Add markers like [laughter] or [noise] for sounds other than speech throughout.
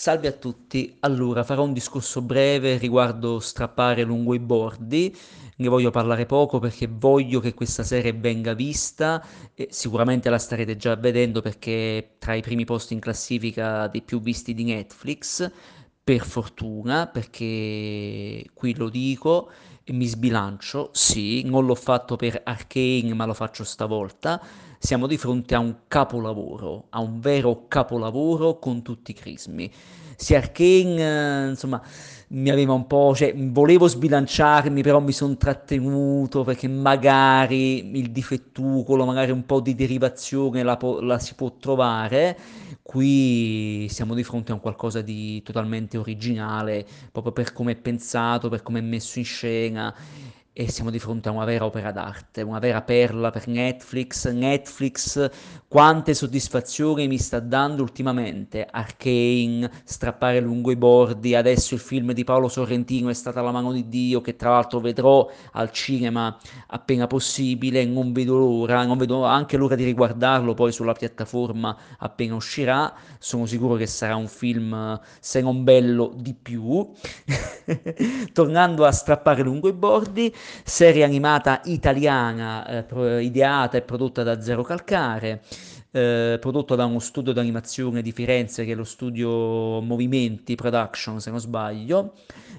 Salve a tutti, allora farò un discorso breve riguardo strappare lungo i bordi, ne voglio parlare poco perché voglio che questa serie venga vista e sicuramente la starete già vedendo perché è tra i primi posti in classifica dei più visti di Netflix, per fortuna perché qui lo dico e mi sbilancio, sì, non l'ho fatto per Arcane ma lo faccio stavolta, siamo di fronte a un capolavoro, a un vero capolavoro con tutti i crismi. Sia Arcane, eh, insomma, mi aveva un po', cioè, volevo sbilanciarmi, però mi sono trattenuto perché magari il difettucolo, magari un po' di derivazione la, la si può trovare. Qui siamo di fronte a un qualcosa di totalmente originale, proprio per come è pensato, per come è messo in scena e siamo di fronte a una vera opera d'arte, una vera perla per Netflix. Netflix, quante soddisfazioni mi sta dando ultimamente. Arcane, strappare lungo i bordi, adesso il film di Paolo Sorrentino è stata la mano di Dio, che tra l'altro vedrò al cinema appena possibile, non vedo l'ora, non vedo anche l'ora di riguardarlo poi sulla piattaforma appena uscirà. Sono sicuro che sarà un film, se non bello, di più. [laughs] Tornando a strappare lungo i bordi, serie animata italiana eh, ideata e prodotta da Zero Calcare. Eh, prodotto da uno studio di animazione di Firenze che è lo studio Movimenti Production se non sbaglio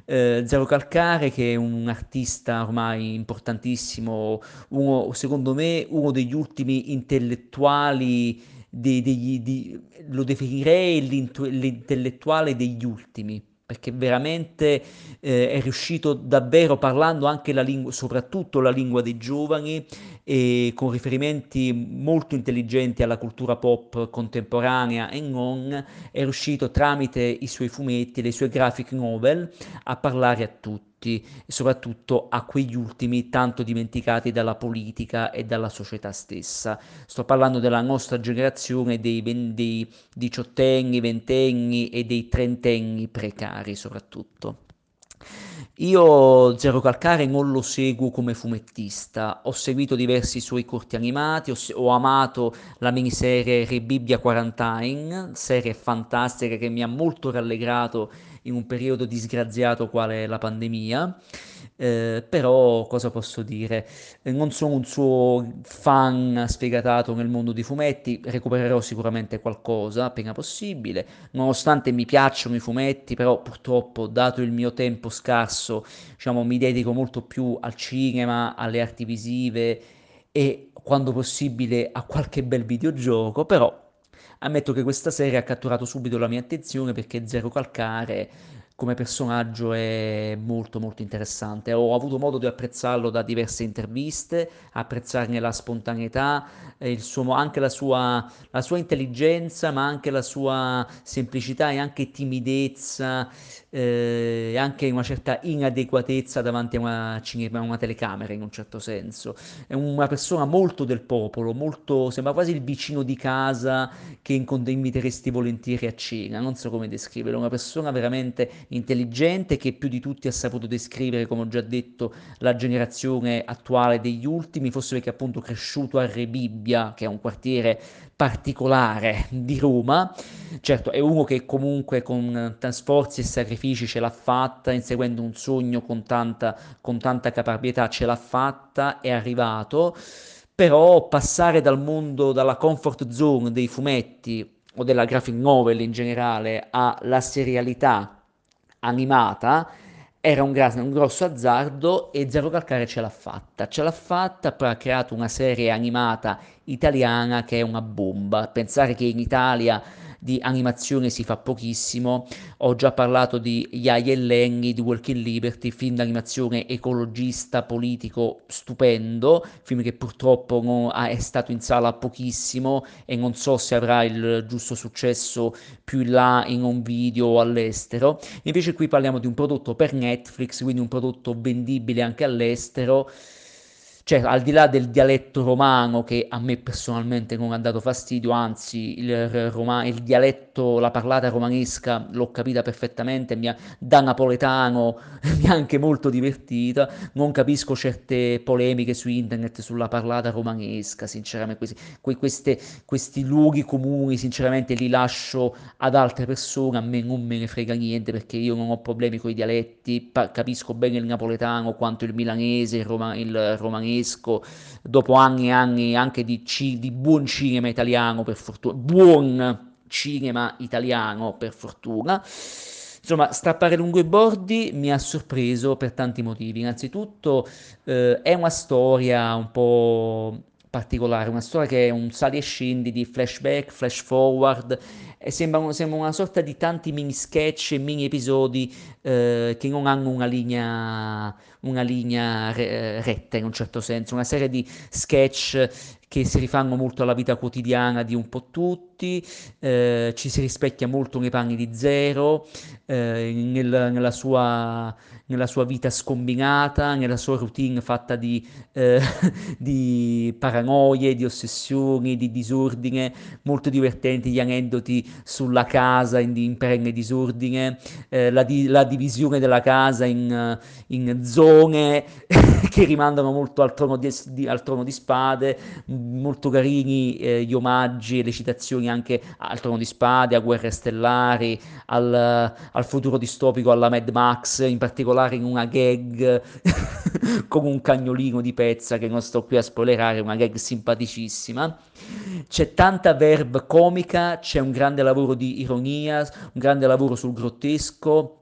eh, Zero Calcare che è un artista ormai importantissimo uno, secondo me uno degli ultimi intellettuali di, di, di, lo definirei l'intellettuale degli ultimi perché veramente eh, è riuscito davvero parlando anche la lingua, soprattutto la lingua dei giovani e con riferimenti molto intelligenti alla cultura pop contemporanea e non, è riuscito tramite i suoi fumetti, le sue graphic novel a parlare a tutti tutti soprattutto a quegli ultimi tanto dimenticati dalla politica e dalla società stessa. Sto parlando della nostra generazione dei, dei diciottenni, ventenni e dei trentenni precari soprattutto. Io Zero Calcare non lo seguo come fumettista, ho seguito diversi suoi corti animati, ho, ho amato la miniserie Re Bibbia Quarantine, serie fantastica che mi ha molto rallegrato in un periodo disgraziato quale la pandemia. Eh, però cosa posso dire? Eh, non sono un suo fan sfegatato nel mondo dei fumetti, recupererò sicuramente qualcosa appena possibile, nonostante mi piacciono i fumetti, però purtroppo dato il mio tempo scarso, diciamo, mi dedico molto più al cinema, alle arti visive e quando possibile a qualche bel videogioco, però Ammetto che questa serie ha catturato subito la mia attenzione perché Zero Calcare come personaggio è molto molto interessante. Ho avuto modo di apprezzarlo da diverse interviste, apprezzarne la spontaneità, suo, anche la sua, la sua, intelligenza, ma anche la sua semplicità e anche timidezza, eh, anche una certa inadeguatezza davanti a una, a una telecamera in un certo senso. È una persona molto del popolo, molto, sembra quasi il vicino di casa che inviteresti volentieri a cena, non so come descriverlo, una persona veramente intelligente che più di tutti ha saputo descrivere, come ho già detto, la generazione attuale degli ultimi, forse perché appunto cresciuto a Rebibbia, che è un quartiere particolare di Roma. Certo, è uno che comunque con sforzi e sacrifici ce l'ha fatta, inseguendo un sogno con tanta, con tanta caparbietà, ce l'ha fatta, è arrivato. Però passare dal mondo, dalla comfort zone dei fumetti o della graphic novel in generale alla serialità animata era un, gra- un, grosso azzardo e Zero Calcare ce l'ha fatta. Ce l'ha fatta, poi ha creato una serie animata italiana che è una bomba. Pensare che in Italia di animazione si fa pochissimo. Ho già parlato di Yaya e Lenny, di Walking Liberty, film d'animazione ecologista, politico, stupendo, film che purtroppo non è stato in sala pochissimo e non so se avrà il giusto successo più in là in un video o all'estero. Invece qui parliamo di un prodotto per Netflix, quindi un prodotto vendibile anche all'estero cioè al di là del dialetto romano che a me personalmente non ha dato fastidio, anzi il, roma, il dialetto, la parlata romanesca l'ho capita perfettamente, ha, da napoletano [laughs] mi ha anche molto divertita, non capisco certe polemiche su internet sulla parlata romanesca, sinceramente questi, queste, questi luoghi comuni sinceramente li lascio ad altre persone, a me non me ne frega niente perché io non ho problemi con i dialetti, pa- capisco bene il napoletano quanto il milanese, il, roma- il romanesco, romanesco, dopo anni e anni anche di, ci, di buon cinema italiano, per fortuna, buon cinema italiano, per fortuna. Insomma, strappare lungo i bordi mi ha sorpreso per tanti motivi. Innanzitutto eh, è una storia un po' particolare, una storia che è un sali e scendi di flashback, flash forward, sembra, sembra una sorta di tanti mini sketch e mini episodi eh, che non hanno una linea, una linea re- retta in un certo senso, una serie di sketch che si rifanno molto alla vita quotidiana di un po' tutti, eh, ci si rispecchia molto nei panni di Zero, eh, nel, nella, sua, nella, sua, vita scombinata, nella sua routine fatta di, eh, [laughs] di paranoie, di ossessioni, di disordine, molto divertenti gli aneddoti sulla casa in, in perenne disordine, eh, la, di, la, divisione della casa in, in zone [laughs] che rimandano molto al trono di, di, al trono di spade, molto carini eh, gli omaggi e le citazioni anche al trono di spade, a guerre stellari, al, al futuro distopico, alla Mad Max, in particolare in una gag [laughs] con un cagnolino di pezza che non sto qui a spoilerare, una gag simpaticissima. C'è tanta verb comica, c'è un grande lavoro di ironia, un grande lavoro sul grottesco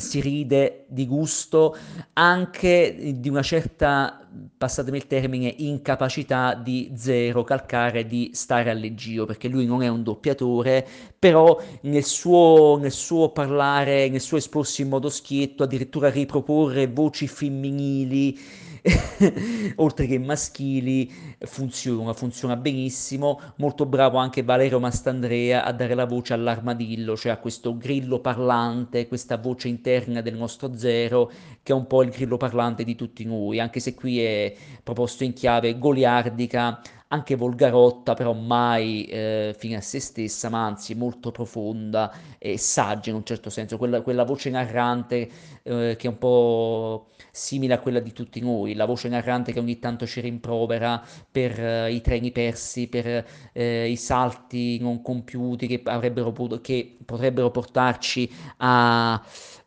si ride di gusto anche di una certa, passatemi il termine, incapacità di Zero calcare di stare a leggio, perché lui non è un doppiatore, però nel suo, nel suo parlare, nel suo esporsi in modo schietto, addirittura riproporre voci femminili, [laughs] oltre che maschili, funziona, funziona benissimo. Molto bravo anche Valerio Mastandrea a dare la voce all'armadillo, cioè a questo grillo parlante, questa voce interna del nostro zero, che è un po' il grillo parlante di tutti noi, anche se qui è proposto in chiave goliardica anche volgarotta, però mai eh, fine a se stessa, ma anzi molto profonda e saggia in un certo senso, quella, quella voce narrante eh, che è un po' simile a quella di tutti noi, la voce narrante che ogni tanto ci rimprovera per eh, i treni persi, per eh, i salti non compiuti che, avrebbero, che potrebbero portarci a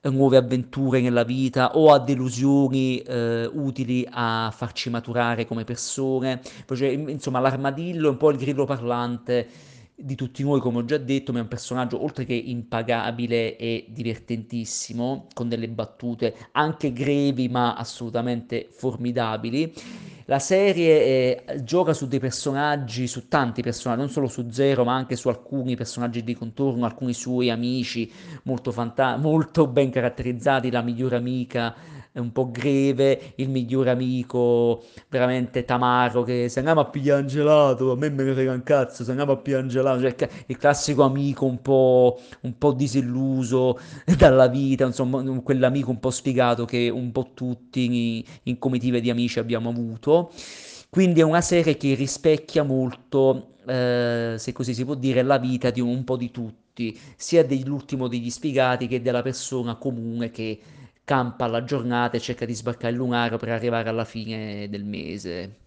nuove avventure nella vita o a delusioni eh, utili a farci maturare come persone. Insomma, l'armadillo è un po' il grillo parlante di tutti noi, come ho già detto, ma è un personaggio oltre che impagabile e divertentissimo, con delle battute anche grevi ma assolutamente formidabili. La serie eh, gioca su dei personaggi, su tanti personaggi, non solo su Zero, ma anche su alcuni personaggi di contorno, alcuni suoi amici molto, fanta- molto ben caratterizzati, la migliore amica è un po' greve, il migliore amico veramente tamaro che se andiamo a pigliare gelato, a me me ne frega un cazzo, se andiamo a pigliare gelato, cioè il classico amico un po', un po' disilluso [laughs] dalla vita, insomma quell'amico un po' sfigato che un po' tutti in, in comitive di amici abbiamo avuto. Quindi è una serie che rispecchia molto, eh, se così si può dire, la vita di un, po' di tutti, sia dell'ultimo degli sfigati che della persona comune che campa la giornata e cerca di sbarcare il lunario per arrivare alla fine del mese.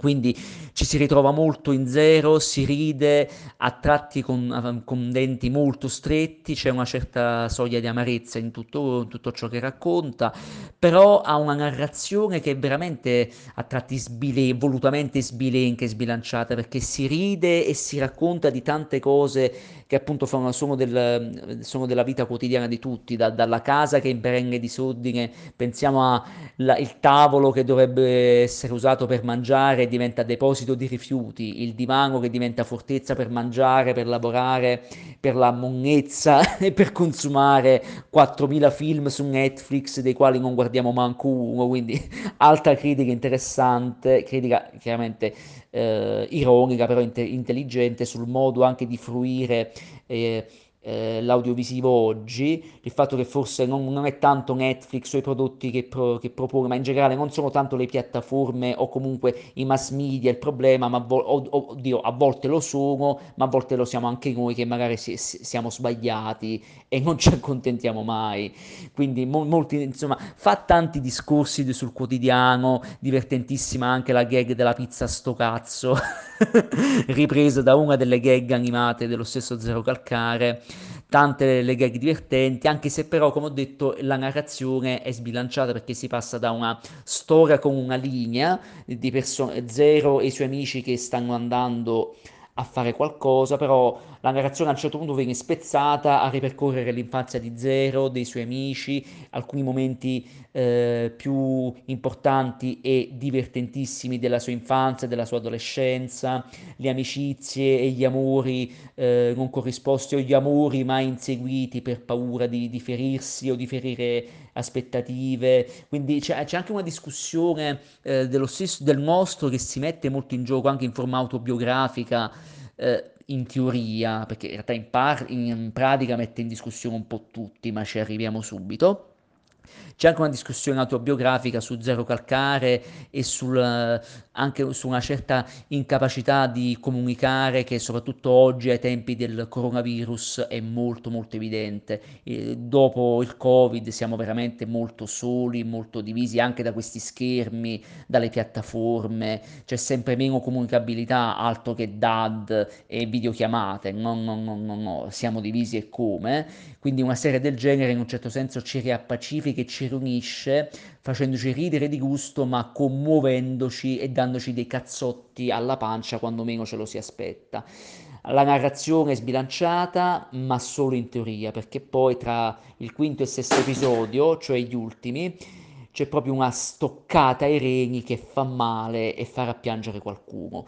Quindi ci si ritrova molto in zero, si ride a tratti con, con denti molto stretti, c'è una certa soglia di amarezza in tutto, in tutto, ciò che racconta, però ha una narrazione che è veramente a tratti sbile, volutamente sbilenca e sbilanciata, perché si ride e si racconta di tante cose che appunto sono, del, sono della vita quotidiana di tutti, da, dalla casa che è in perenne disordine, pensiamo al tavolo che dovrebbe essere usato per mangiare diventa deposito di rifiuti, il divano che diventa fortezza per mangiare, per lavorare, per la monnezza [laughs] e per consumare 4.000 film su Netflix dei quali non guardiamo manco uno, quindi [laughs] altra critica interessante, critica chiaramente eh, ironica però inte- intelligente sul modo anche di fruire eh, eh, l'audiovisivo oggi, il fatto che forse non, non è tanto Netflix o i prodotti che, pro, che, propone, ma in generale non sono tanto le piattaforme o comunque i mass media il problema, ma vo- oddio, a volte lo sono, ma a volte lo siamo anche noi che magari si, si, siamo sbagliati e non ci accontentiamo mai. Quindi mo- molti, insomma, fa tanti discorsi sul quotidiano, divertentissima anche la gag della pizza sto cazzo, [laughs] [laughs] ripresa da una delle gag animate dello stesso Zero Calcare. Tante le gag divertenti, anche se però, come ho detto, la narrazione è sbilanciata perché si passa da una storia con una linea di persone, Zero e i suoi amici che stanno andando a fare qualcosa, però la narrazione a un certo punto viene spezzata a ripercorrere l'infanzia di Zero, dei suoi amici, alcuni momenti eh, più importanti e divertentissimi della sua infanzia, della sua adolescenza, le amicizie e gli amori eh, non corrisposti o gli amori mai inseguiti per paura di, di ferirsi o di ferire aspettative. Quindi c'è, c'è anche una discussione eh, dello stesso, del nostro che si mette molto in gioco anche in forma autobiografica. Eh, in teoria, perché in realtà in, par- in pratica mette in discussione un po' tutti, ma ci arriviamo subito. C'è anche una discussione autobiografica su Zero Calcare e sul, anche su una certa incapacità di comunicare che soprattutto oggi ai tempi del coronavirus è molto molto evidente. E dopo il Covid siamo veramente molto soli, molto divisi anche da questi schermi, dalle piattaforme, c'è sempre meno comunicabilità, altro che DAD e videochiamate, no, no, no, no, no, siamo divisi e come. Quindi una serie del genere in un certo senso ci riappacifica e ci riunisce, facendoci ridere di gusto, ma commuovendoci e dandoci dei cazzotti alla pancia quando meno ce lo si aspetta. La narrazione è sbilanciata, ma solo in teoria, perché poi tra il quinto e il sesto episodio, cioè gli ultimi, c'è proprio una stoccata ai reni che fa male e farà piangere qualcuno.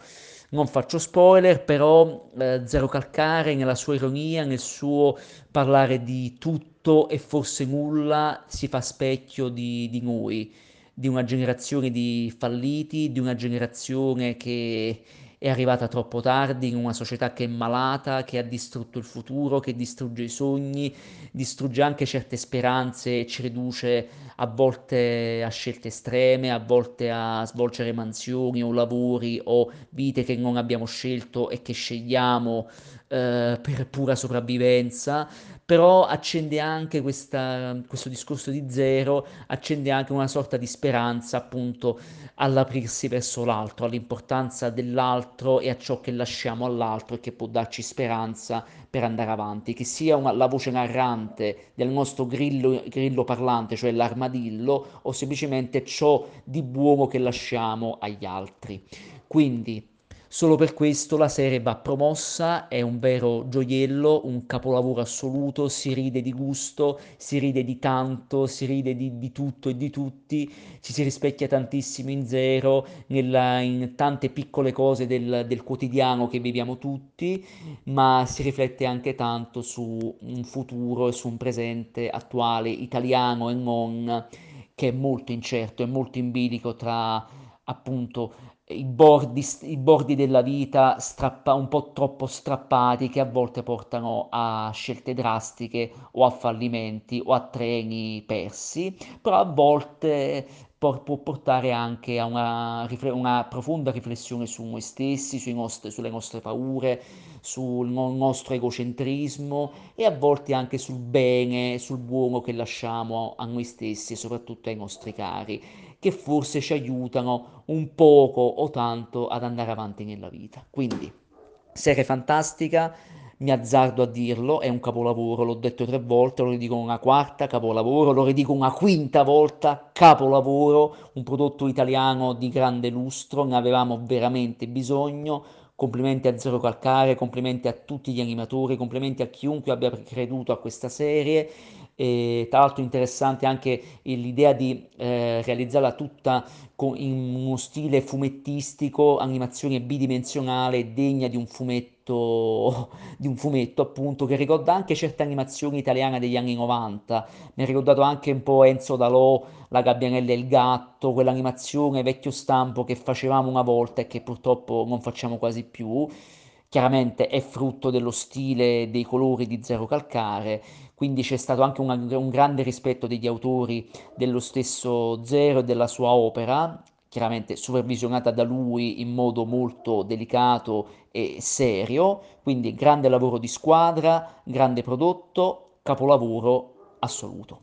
Non faccio spoiler, però eh, Zero Calcare nella sua ironia, nel suo parlare di tutto e forse nulla, si fa specchio di, di noi, di una generazione di falliti, di una generazione che è arrivata troppo tardi in una società che è malata, che ha distrutto il futuro, che distrugge i sogni, distrugge anche certe speranze e ci riduce a volte a scelte estreme, a volte a svolgere mansioni o lavori o vite che non abbiamo scelto e che scegliamo eh, per pura sopravvivenza, però accende anche questa, questo discorso di zero, accende anche una sorta di speranza appunto all'aprirsi verso l'altro, all'importanza dell'altro e a ciò che lasciamo all'altro e che può darci speranza per andare avanti, che sia una, la voce narrante del nostro grillo, grillo parlante, cioè l'armadillo, o semplicemente ciò di buono che lasciamo agli altri. Quindi Solo per questo la serie va promossa, è un vero gioiello, un capolavoro assoluto, si ride di gusto, si ride di tanto, si ride di, di tutto e di tutti, ci si rispecchia tantissimo in zero, nella, in tante piccole cose del, del quotidiano che viviamo tutti, ma si riflette anche tanto su un futuro e su un presente attuale italiano e non, che è molto incerto, è molto in bilico tra appunto i bordi, i bordi della vita strappa, un po' troppo strappati che a volte portano a scelte drastiche o a fallimenti o a treni persi, però a volte por- può portare anche a una, una, profonda riflessione su noi stessi, nostri, sulle nostre paure, sul nostro egocentrismo e a volte anche sul bene, sul buono che lasciamo a noi stessi e soprattutto ai nostri cari che forse ci aiutano un poco o tanto ad andare avanti nella vita. Quindi, serie fantastica, mi azzardo a dirlo, è un capolavoro, l'ho detto tre volte, lo ridico una quarta, capolavoro, lo ridico una quinta volta, capolavoro, un prodotto italiano di grande lustro, ne avevamo veramente bisogno. Complimenti a Zero Calcare, complimenti a tutti gli animatori, complimenti a chiunque abbia creduto a questa serie. E tra l'altro interessante anche l'idea di eh, realizzarla tutta con, in uno stile fumettistico, animazione bidimensionale degna di un fumetto, [laughs] di un fumetto appunto che ricorda anche certe animazioni italiane degli anni 90, mi ha ricordato anche un po' Enzo Dalò, La gabbianella e il gatto, quell'animazione vecchio stampo che facevamo una volta e che purtroppo non facciamo quasi più. Chiaramente è frutto dello stile dei colori di Zero Calcare, quindi c'è stato anche una- un grande rispetto degli autori dello stesso Zero e della sua opera, chiaramente supervisionata da lui in modo molto delicato e serio, quindi grande lavoro di squadra, grande prodotto, capolavoro assoluto.